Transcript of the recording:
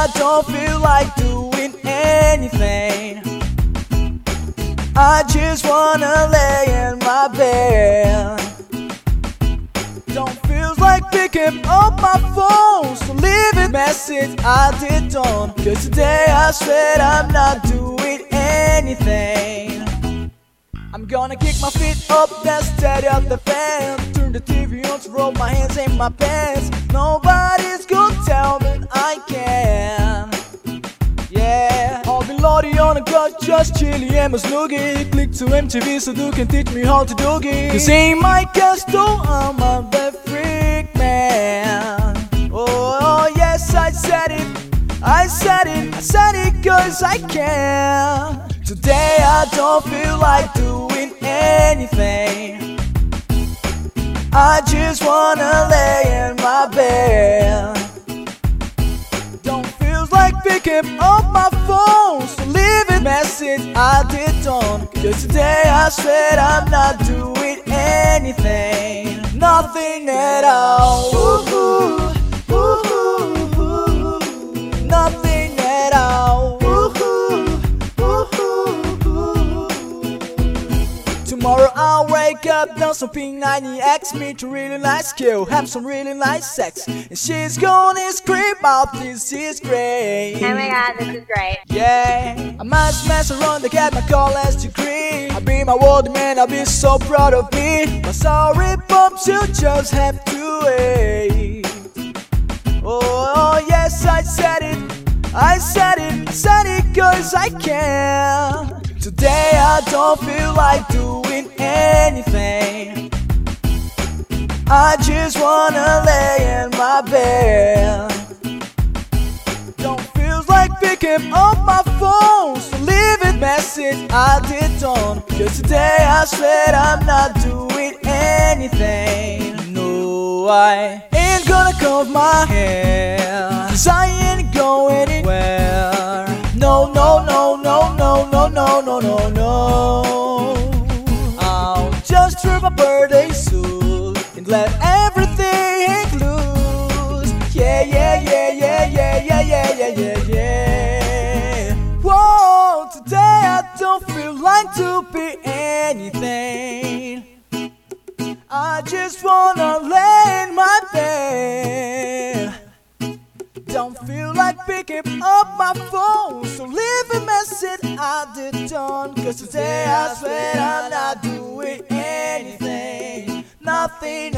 I don't feel like doing anything. I just wanna lay in my bed. Don't feel like picking up my phone, so leave a message I did on. Cause today I said I'm not doing anything. I'm gonna kick my feet up, then steady up the fan. Turn the TV on to roll my hands in my pants. Nobody's on a couch, just chilly and my snoogie. Click to MTV so you can teach me how to doogie. Cause in my castle, I'm a bad freak man. Oh, yes, I said it. I said it, I said it cause I can. Today I don't feel like doing anything. I just wanna lay in my bed. Don't feel like picking up my phone, message I did on. Cause today I said I'm not doing anything, nothing at all. Ooh, ooh, wake up, down some P90X, meet a really nice girl, have some really nice sex, and she's gonna scream out, this is great. Oh my god, this is great. Yeah, I must mess around to get my college degree. I'll be my world man, I'll be so proud of me. My sorry bumps, you just have to wait. Oh, yes, I said it. I said it, I said it cause I can. Today I don't feel like doing anything. I just wanna lay in my bed. Don't feel like picking up my phone, so leave a message I did on. Cause today I said I'm not doing anything. No, I ain't gonna comb my hair. Cause I ain't no, no, no. I'll just wear my birthday suit and let everything loose. Yeah, yeah, yeah, yeah, yeah, yeah, yeah, yeah, yeah, yeah. Whoa, today I don't feel like to be anything. I just wanna lay in my bed. Don't feel like picking up my phone, so leave a message I did on. Cause today I swear I'm not doing anything, nothing.